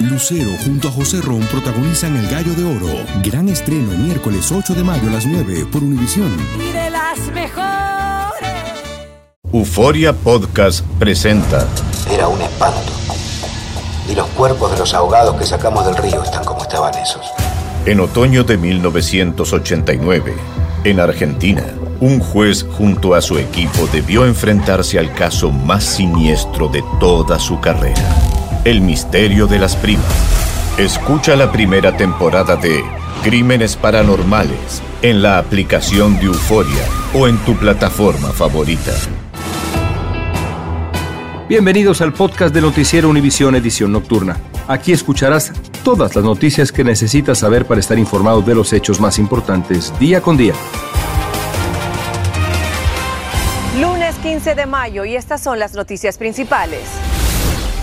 Lucero junto a José Ron protagonizan El Gallo de Oro. Gran estreno miércoles 8 de mayo a las 9 por Univisión. Y de las mejores. Euforia Podcast presenta. Era un espanto. Y los cuerpos de los ahogados que sacamos del río están como estaban esos. En otoño de 1989, en Argentina, un juez junto a su equipo debió enfrentarse al caso más siniestro de toda su carrera. El misterio de las primas. Escucha la primera temporada de Crímenes Paranormales en la aplicación de Euforia o en tu plataforma favorita. Bienvenidos al podcast de Noticiero Univisión Edición Nocturna. Aquí escucharás todas las noticias que necesitas saber para estar informado de los hechos más importantes día con día. Lunes 15 de mayo y estas son las noticias principales.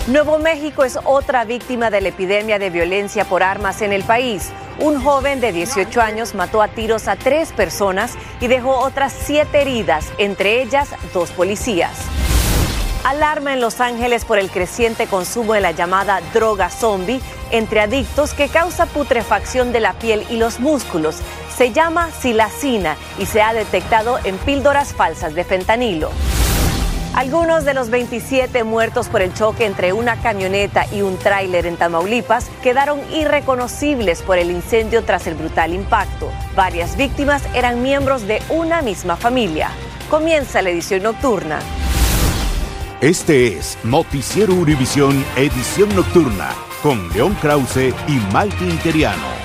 Nuevo México es otra víctima de la epidemia de violencia por armas en el país. Un joven de 18 años mató a tiros a tres personas y dejó otras siete heridas, entre ellas dos policías. Alarma en Los Ángeles por el creciente consumo de la llamada droga zombie entre adictos que causa putrefacción de la piel y los músculos. Se llama silacina y se ha detectado en píldoras falsas de fentanilo. Algunos de los 27 muertos por el choque entre una camioneta y un tráiler en Tamaulipas quedaron irreconocibles por el incendio tras el brutal impacto. Varias víctimas eran miembros de una misma familia. Comienza la edición nocturna. Este es Noticiero Univisión Edición Nocturna con León Krause y Mike Interiano.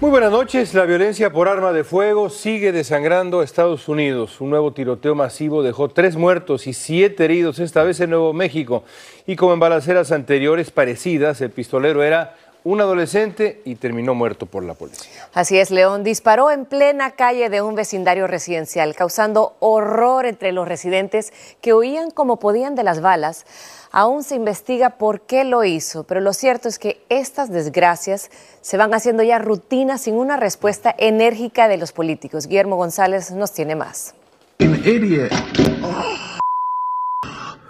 Muy buenas noches. La violencia por arma de fuego sigue desangrando a Estados Unidos. Un nuevo tiroteo masivo dejó tres muertos y siete heridos, esta vez en Nuevo México. Y como en balaceras anteriores parecidas, el pistolero era un adolescente y terminó muerto por la policía. Así es, León disparó en plena calle de un vecindario residencial, causando horror entre los residentes que huían como podían de las balas. Aún se investiga por qué lo hizo, pero lo cierto es que estas desgracias se van haciendo ya rutina sin una respuesta enérgica de los políticos. Guillermo González nos tiene más.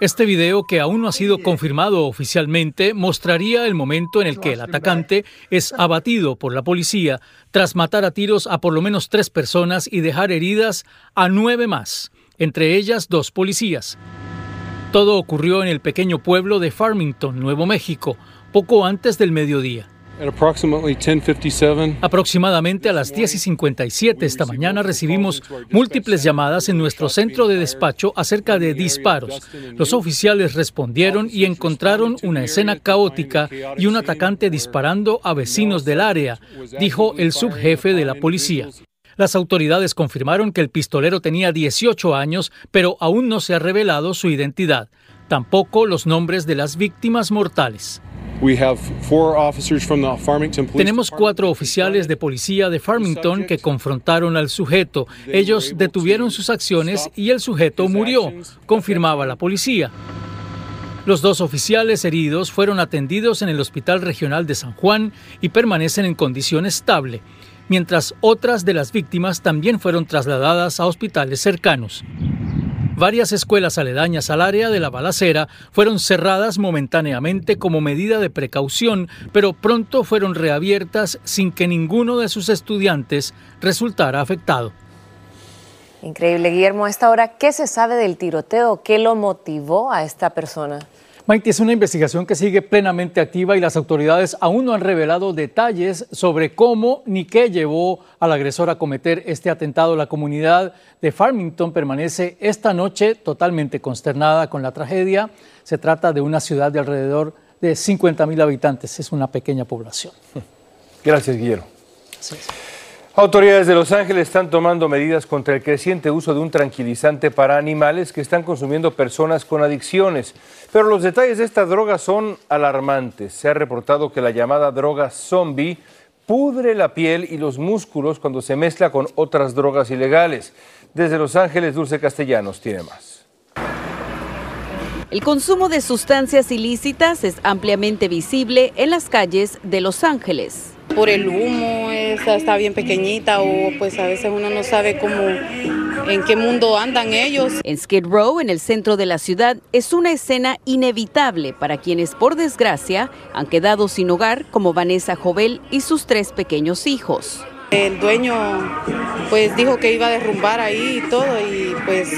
Este video, que aún no ha sido confirmado oficialmente, mostraría el momento en el que el atacante es abatido por la policía tras matar a tiros a por lo menos tres personas y dejar heridas a nueve más, entre ellas dos policías. Todo ocurrió en el pequeño pueblo de Farmington, Nuevo México, poco antes del mediodía. Aproximadamente a las 10 y 57 esta mañana recibimos múltiples llamadas en nuestro centro de despacho acerca de disparos. Los oficiales respondieron y encontraron una escena caótica y un atacante disparando a vecinos del área, dijo el subjefe de la policía. Las autoridades confirmaron que el pistolero tenía 18 años, pero aún no se ha revelado su identidad, tampoco los nombres de las víctimas mortales. Tenemos cuatro oficiales de policía de Farmington que confrontaron al sujeto. Ellos detuvieron sus acciones y el sujeto murió, confirmaba la policía. Los dos oficiales heridos fueron atendidos en el Hospital Regional de San Juan y permanecen en condición estable mientras otras de las víctimas también fueron trasladadas a hospitales cercanos. Varias escuelas aledañas al área de la balacera fueron cerradas momentáneamente como medida de precaución, pero pronto fueron reabiertas sin que ninguno de sus estudiantes resultara afectado. Increíble, Guillermo. A esta hora, ¿qué se sabe del tiroteo? ¿Qué lo motivó a esta persona? Maite, es una investigación que sigue plenamente activa y las autoridades aún no han revelado detalles sobre cómo ni qué llevó al agresor a cometer este atentado. La comunidad de Farmington permanece esta noche totalmente consternada con la tragedia. Se trata de una ciudad de alrededor de 50 mil habitantes. Es una pequeña población. Gracias, Guillermo. Autoridades de Los Ángeles están tomando medidas contra el creciente uso de un tranquilizante para animales que están consumiendo personas con adicciones. Pero los detalles de esta droga son alarmantes. Se ha reportado que la llamada droga zombie pudre la piel y los músculos cuando se mezcla con otras drogas ilegales. Desde Los Ángeles, Dulce Castellanos tiene más. El consumo de sustancias ilícitas es ampliamente visible en las calles de Los Ángeles. Por el humo, esa está bien pequeñita o pues a veces uno no sabe cómo en qué mundo andan ellos. En Skid Row, en el centro de la ciudad, es una escena inevitable para quienes por desgracia han quedado sin hogar como Vanessa Jovel y sus tres pequeños hijos. El dueño pues dijo que iba a derrumbar ahí y todo y pues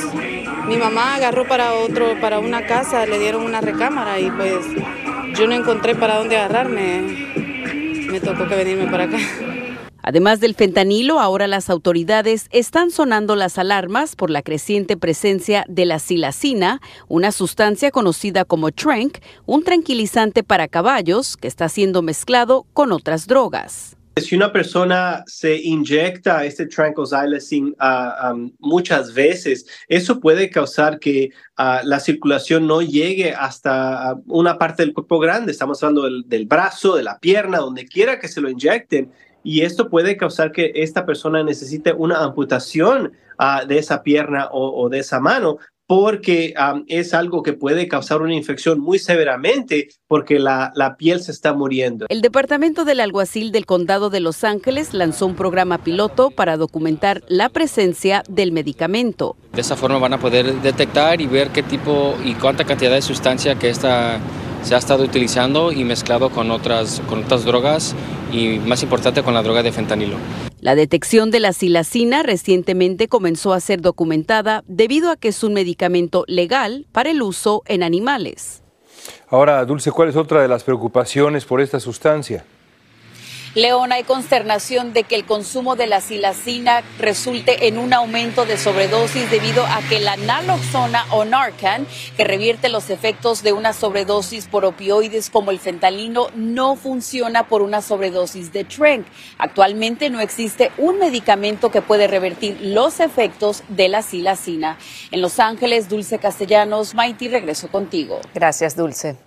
mi mamá agarró para otro para una casa, le dieron una recámara y pues yo no encontré para dónde agarrarme. Me tocó que venirme para acá. Además del fentanilo, ahora las autoridades están sonando las alarmas por la creciente presencia de la silacina, una sustancia conocida como trank, un tranquilizante para caballos que está siendo mezclado con otras drogas. Si una persona se inyecta este tranquilizing uh, um, muchas veces, eso puede causar que uh, la circulación no llegue hasta uh, una parte del cuerpo grande. Estamos hablando del, brazo, de la pierna, donde quiera que se lo inyecten y esto puede causar que esta persona necesite una amputación de esa pierna o, o, de esa mano porque um, es algo que puede causar una infección muy severamente porque la, la, piel se está muriendo. El Departamento del Alguacil del Condado de Los Ángeles lanzó un programa piloto para documentar la presencia del medicamento. De esa forma van a poder detectar y ver qué tipo y cuánta cantidad de sustancia que esta se ha estado utilizando y mezclado con otras, con otras drogas y más importante con la droga de fentanilo. La detección de la silacina recientemente comenzó a ser documentada debido a que es un medicamento legal para el uso en animales. Ahora, Dulce, ¿cuál es otra de las preocupaciones por esta sustancia? León, hay consternación de que el consumo de la silacina resulte en un aumento de sobredosis debido a que la naloxona o Narcan, que revierte los efectos de una sobredosis por opioides como el fentanilo, no funciona por una sobredosis de Trank. Actualmente no existe un medicamento que puede revertir los efectos de la silacina. En Los Ángeles, Dulce Castellanos, Maiti, regreso contigo. Gracias, Dulce.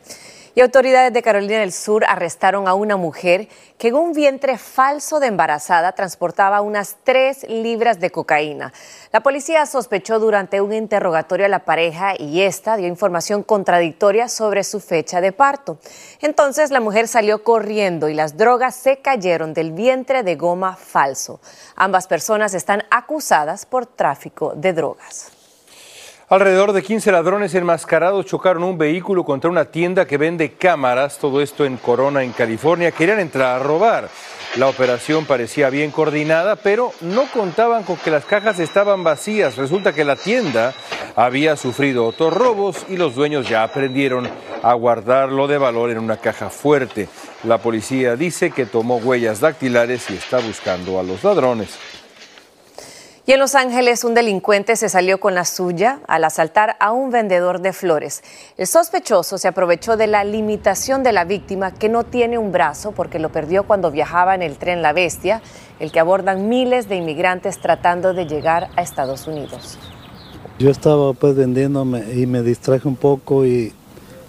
Y autoridades de Carolina del Sur arrestaron a una mujer que en un vientre falso de embarazada transportaba unas tres libras de cocaína. La policía sospechó durante un interrogatorio a la pareja y esta dio información contradictoria sobre su fecha de parto. Entonces la mujer salió corriendo y las drogas se cayeron del vientre de goma falso. Ambas personas están acusadas por tráfico de drogas. Alrededor de 15 ladrones enmascarados chocaron un vehículo contra una tienda que vende cámaras, todo esto en Corona, en California. Querían entrar a robar. La operación parecía bien coordinada, pero no contaban con que las cajas estaban vacías. Resulta que la tienda había sufrido otros robos y los dueños ya aprendieron a guardarlo de valor en una caja fuerte. La policía dice que tomó huellas dactilares y está buscando a los ladrones. Y en Los Ángeles un delincuente se salió con la suya al asaltar a un vendedor de flores. El sospechoso se aprovechó de la limitación de la víctima que no tiene un brazo porque lo perdió cuando viajaba en el tren La Bestia, el que abordan miles de inmigrantes tratando de llegar a Estados Unidos. Yo estaba pues vendiéndome y me distraje un poco y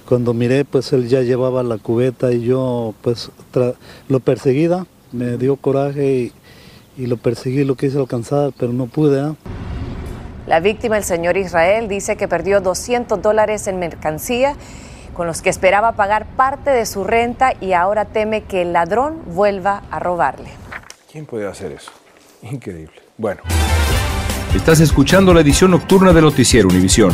cuando miré pues él ya llevaba la cubeta y yo pues lo perseguida, me dio coraje y y lo perseguí, lo quise alcanzar, pero no pude. ¿eh? La víctima, el señor Israel, dice que perdió 200 dólares en mercancía con los que esperaba pagar parte de su renta y ahora teme que el ladrón vuelva a robarle. ¿Quién puede hacer eso? Increíble. Bueno. Estás escuchando la edición nocturna de Noticiero Univisión.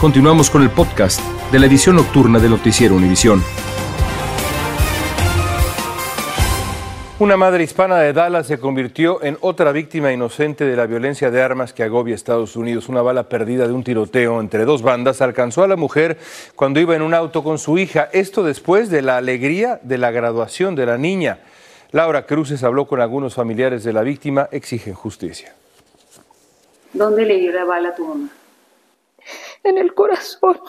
Continuamos con el podcast de la edición nocturna de Noticiero Univisión. Una madre hispana de Dallas se convirtió en otra víctima inocente de la violencia de armas que agobia Estados Unidos. Una bala perdida de un tiroteo entre dos bandas alcanzó a la mujer cuando iba en un auto con su hija. Esto después de la alegría de la graduación de la niña. Laura Cruces habló con algunos familiares de la víctima, exigen justicia. ¿Dónde le dio la bala a tu mamá? En el corazón.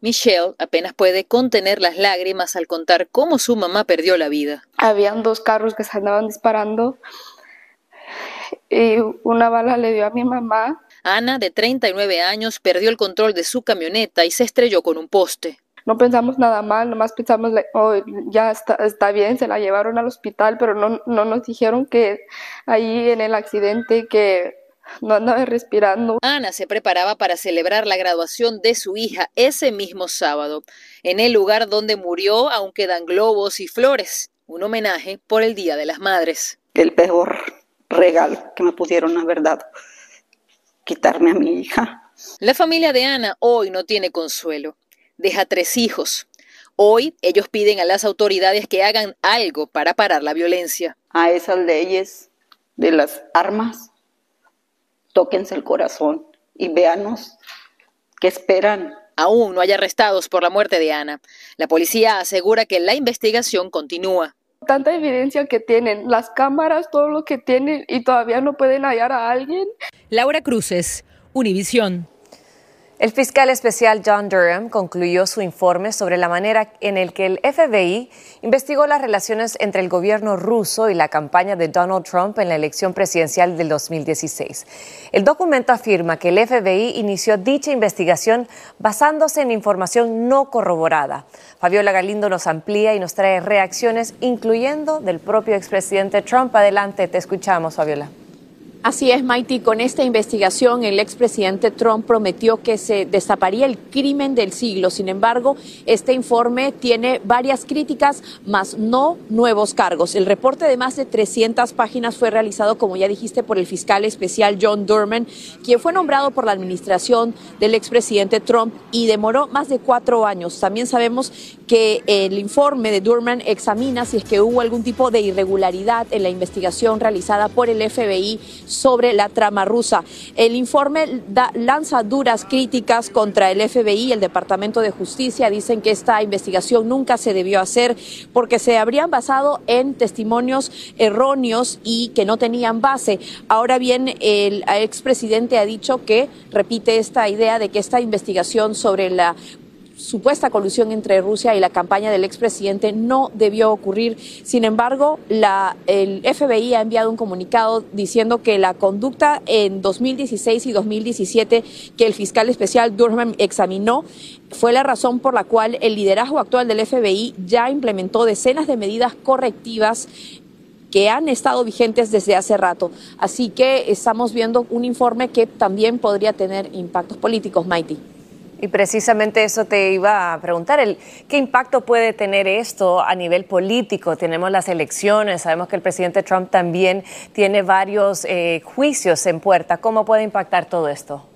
Michelle apenas puede contener las lágrimas al contar cómo su mamá perdió la vida. Habían dos carros que se andaban disparando y una bala le dio a mi mamá. Ana, de 39 años, perdió el control de su camioneta y se estrelló con un poste. No pensamos nada mal, nomás pensamos, oh, ya está, está bien, se la llevaron al hospital, pero no, no nos dijeron que ahí en el accidente que no andaba respirando. Ana se preparaba para celebrar la graduación de su hija ese mismo sábado. En el lugar donde murió aún quedan globos y flores, un homenaje por el Día de las Madres. El peor regalo que me pudieron haber dado, quitarme a mi hija. La familia de Ana hoy no tiene consuelo. Deja tres hijos. Hoy ellos piden a las autoridades que hagan algo para parar la violencia. A esas leyes de las armas tóquense el corazón y véanos qué esperan. Aún no hay arrestados por la muerte de Ana. La policía asegura que la investigación continúa. Tanta evidencia que tienen, las cámaras, todo lo que tienen y todavía no pueden hallar a alguien. Laura Cruces, Univisión. El fiscal especial John Durham concluyó su informe sobre la manera en el que el FBI investigó las relaciones entre el gobierno ruso y la campaña de Donald Trump en la elección presidencial del 2016. El documento afirma que el FBI inició dicha investigación basándose en información no corroborada. Fabiola Galindo nos amplía y nos trae reacciones, incluyendo del propio expresidente Trump. Adelante, te escuchamos, Fabiola. Así es, Mighty. Con esta investigación, el expresidente Trump prometió que se destaparía el crimen del siglo. Sin embargo, este informe tiene varias críticas, más no nuevos cargos. El reporte de más de 300 páginas fue realizado, como ya dijiste, por el fiscal especial John Durman, quien fue nombrado por la administración del expresidente Trump y demoró más de cuatro años. También sabemos que el informe de Durman examina si es que hubo algún tipo de irregularidad en la investigación realizada por el FBI sobre la trama rusa. El informe lanza duras críticas contra el FBI y el Departamento de Justicia. Dicen que esta investigación nunca se debió hacer porque se habrían basado en testimonios erróneos y que no tenían base. Ahora bien, el expresidente ha dicho que repite esta idea de que esta investigación sobre la supuesta colusión entre Rusia y la campaña del expresidente no debió ocurrir. Sin embargo, la, el FBI ha enviado un comunicado diciendo que la conducta en 2016 y 2017 que el fiscal especial Durham examinó fue la razón por la cual el liderazgo actual del FBI ya implementó decenas de medidas correctivas que han estado vigentes desde hace rato. Así que estamos viendo un informe que también podría tener impactos políticos, Mighty. Y precisamente eso te iba a preguntar, el, ¿qué impacto puede tener esto a nivel político? Tenemos las elecciones, sabemos que el presidente Trump también tiene varios eh, juicios en puerta. ¿Cómo puede impactar todo esto?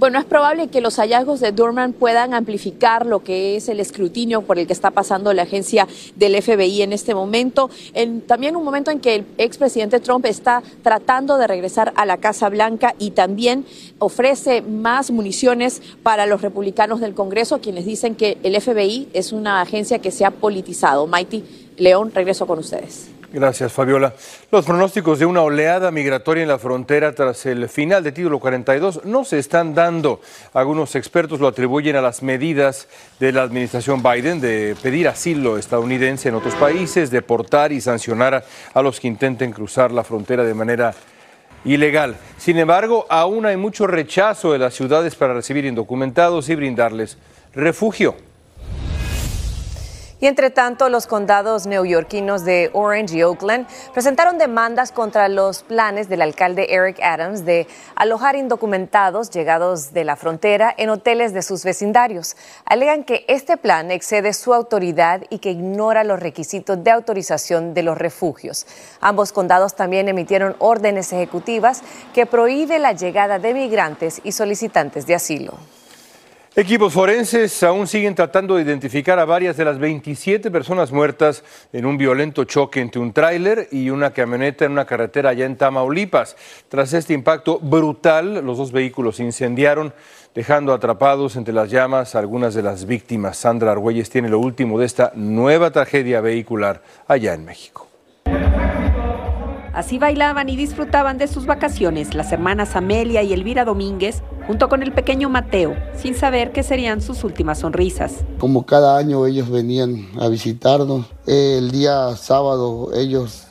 Bueno, es probable que los hallazgos de Durman puedan amplificar lo que es el escrutinio por el que está pasando la agencia del FBI en este momento. En, también un momento en que el expresidente Trump está tratando de regresar a la Casa Blanca y también ofrece más municiones para los republicanos del Congreso, quienes dicen que el FBI es una agencia que se ha politizado. Mighty León, regreso con ustedes. Gracias, Fabiola. Los pronósticos de una oleada migratoria en la frontera tras el final de título 42 no se están dando. Algunos expertos lo atribuyen a las medidas de la administración Biden de pedir asilo estadounidense en otros países, deportar y sancionar a, los que intenten cruzar la frontera de manera ilegal. Sin embargo, aún hay mucho rechazo de las ciudades para recibir indocumentados y brindarles refugio. Y entre tanto, los condados neoyorquinos de Orange y Oakland presentaron demandas contra los planes del alcalde Eric Adams de alojar indocumentados llegados de la frontera en hoteles de sus vecindarios. Alegan que este plan excede su autoridad y que ignora los requisitos de autorización de los refugios. Ambos condados también emitieron órdenes ejecutivas que prohíben la llegada de migrantes y solicitantes de asilo. Equipos forenses aún siguen tratando de identificar a varias de las 27 personas muertas en un violento choque entre un tráiler y una camioneta en una carretera allá en Tamaulipas. Tras este impacto brutal, los dos vehículos se incendiaron, dejando atrapados entre las llamas a algunas de las víctimas. Sandra Argüelles tiene lo último de esta nueva tragedia vehicular allá en México. Así bailaban y disfrutaban de sus vacaciones las hermanas Amelia y Elvira Domínguez, junto con el pequeño Mateo, sin saber que serían sus últimas sonrisas. Como cada año ellos venían a visitarnos, el día sábado ellos,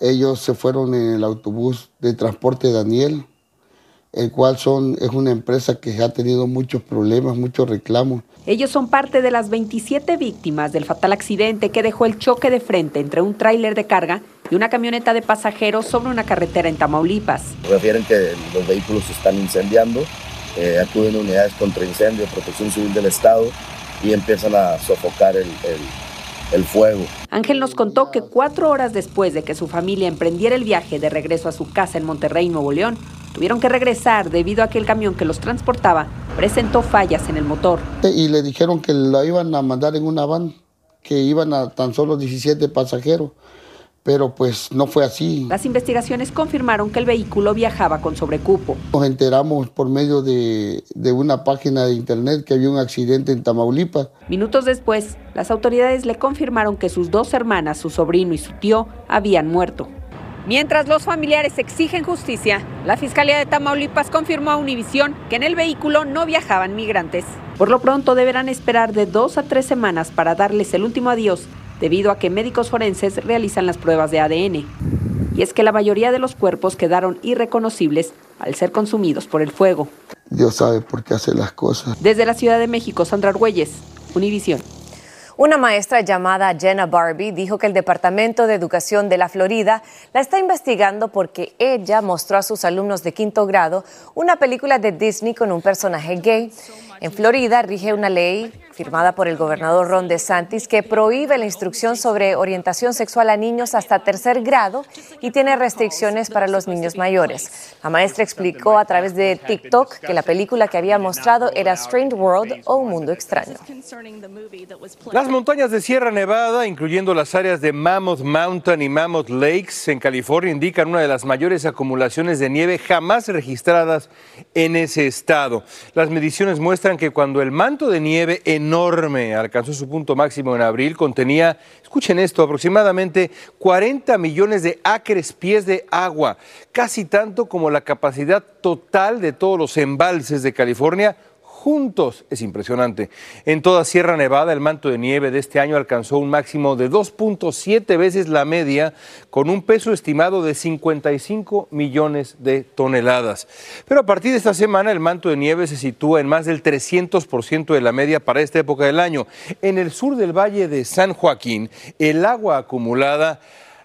ellos se fueron en el autobús de transporte Daniel, el cual son, es una empresa que ha tenido muchos problemas, muchos reclamos. Ellos son parte de las 27 víctimas del fatal accidente que dejó el choque de frente entre un tráiler de carga y una camioneta de pasajeros sobre una carretera en Tamaulipas. Refieren que los vehículos se están incendiando, eh, acuden unidades contra incendio, protección civil del Estado y empiezan a sofocar el, el fuego. Ángel nos contó que cuatro horas después de que su familia emprendiera el viaje de regreso a su casa en Monterrey, Nuevo León, tuvieron que regresar debido a que el camión que los transportaba presentó fallas en el motor. Y le dijeron que lo iban a mandar en una van, que iban a tan solo 17 pasajeros pero pues no fue así. Las investigaciones confirmaron que el vehículo viajaba con sobrecupo. Nos enteramos por medio de, de, una página de internet que había un accidente en Tamaulipas. Minutos después, las autoridades le confirmaron que sus dos hermanas, su sobrino y su tío habían muerto. Mientras los familiares exigen justicia, la Fiscalía de Tamaulipas confirmó a Univisión que en el vehículo no viajaban migrantes. Por lo pronto deberán esperar de dos a tres semanas para darles el último adiós debido a que médicos forenses realizan las pruebas de ADN. Y es que la mayoría de los cuerpos quedaron irreconocibles al ser consumidos por el fuego. Dios sabe por qué hace las cosas. Desde la Ciudad de México, Sandra Argüelles, Univisión. Una maestra llamada Jenna Barbie dijo que el Departamento de Educación de la Florida la está investigando porque ella mostró a sus alumnos de quinto grado una película de Disney con un personaje gay. En Florida rige una ley firmada por el gobernador Ron DeSantis que prohíbe la instrucción sobre orientación sexual a niños hasta tercer grado y tiene restricciones para los niños mayores. La maestra explicó a través de TikTok que la película que había mostrado era Strange World o Un Mundo Extraño. Las montañas de Sierra Nevada, incluyendo las áreas de Mammoth Mountain y Mammoth Lakes en California, indican una de las mayores acumulaciones de nieve jamás registradas en ese estado. Las mediciones muestran que cuando el manto de nieve en enorme. Alcanzó su punto máximo en abril. Contenía, escuchen esto, aproximadamente 40 millones de acres pies de agua, casi tanto como la capacidad total de todos los embalses de California juntos. Es impresionante. En toda Sierra Nevada, el manto de nieve de este año alcanzó un máximo de 2.7 veces la media, con un peso estimado de 55 millones de toneladas. Pero a partir de esta semana, el manto de nieve se sitúa en más del 300% de la media para esta época del año. En el sur del valle de San Joaquín, el agua acumulada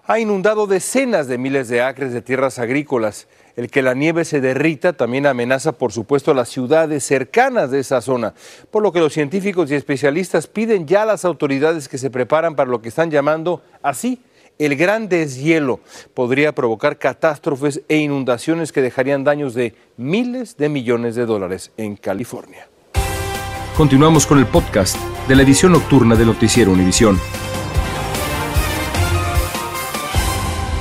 ha inundado decenas de miles de acres de tierras agrícolas. El que la nieve se derrita también amenaza, por supuesto, a las ciudades cercanas de esa zona, por lo que los científicos y especialistas piden ya a las autoridades que se preparan para lo que están llamando así el gran deshielo podría provocar catástrofes e inundaciones que dejarían daños de miles de millones de dólares en California. Continuamos con el podcast de la edición nocturna de Noticiero Univisión.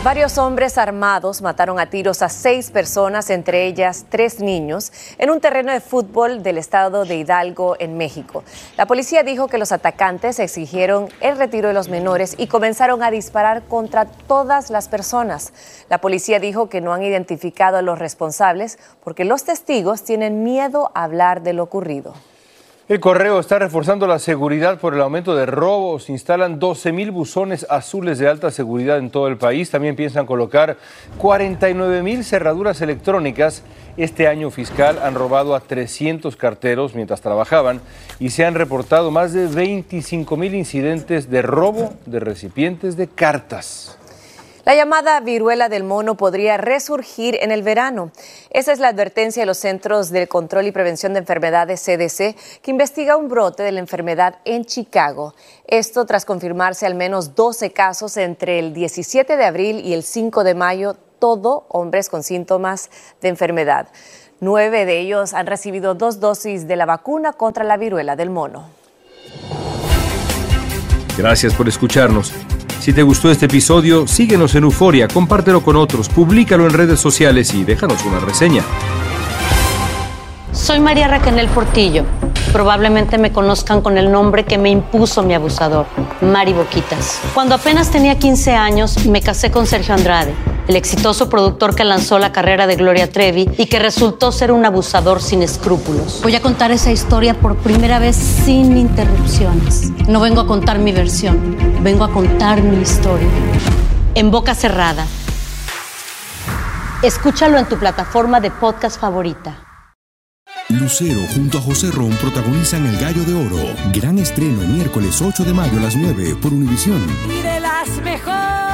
Varios hombres armados mataron a tiros a seis personas, entre ellas tres niños, en un terreno de fútbol del estado de Hidalgo, en México. La policía dijo que los atacantes exigieron el retiro de los menores y comenzaron a disparar contra todas las personas. La policía dijo que no han identificado a los responsables porque los testigos tienen miedo a hablar de lo ocurrido. El correo está reforzando la seguridad por el aumento de robos. Instalan 12 mil buzones azules de alta seguridad en todo el país. También piensan colocar 49 mil cerraduras electrónicas. Este año fiscal han robado a 300 carteros mientras trabajaban y se han reportado más de 25 mil incidentes de robo de recipientes de cartas. La llamada viruela del mono podría resurgir en el verano. Esa es la advertencia de los Centros de Control y Prevención de Enfermedades CDC, que investiga un brote de la enfermedad en Chicago. Esto tras confirmarse al menos 12 casos entre el 17 de abril y el 5 de mayo, todo hombres con síntomas de enfermedad. Nueve de ellos han recibido dos dosis de la vacuna contra la viruela del mono. Gracias por escucharnos. Si te gustó este episodio, síguenos en Euforia, compártelo con otros, públicalo en redes sociales y déjanos una reseña. Soy María Raquel Portillo probablemente me conozcan con el nombre que me impuso mi abusador, Mari Boquitas. Cuando apenas tenía 15 años, me casé con Sergio Andrade, el exitoso productor que lanzó la carrera de Gloria Trevi y que resultó ser un abusador sin escrúpulos. Voy a contar esa historia por primera vez sin interrupciones. No vengo a contar mi versión, vengo a contar mi historia. En boca cerrada. Escúchalo en tu plataforma de podcast favorita. Lucero junto a José Ron protagonizan El Gallo de Oro. Gran estreno miércoles 8 de mayo a las 9 por Univisión. Y de las mejores.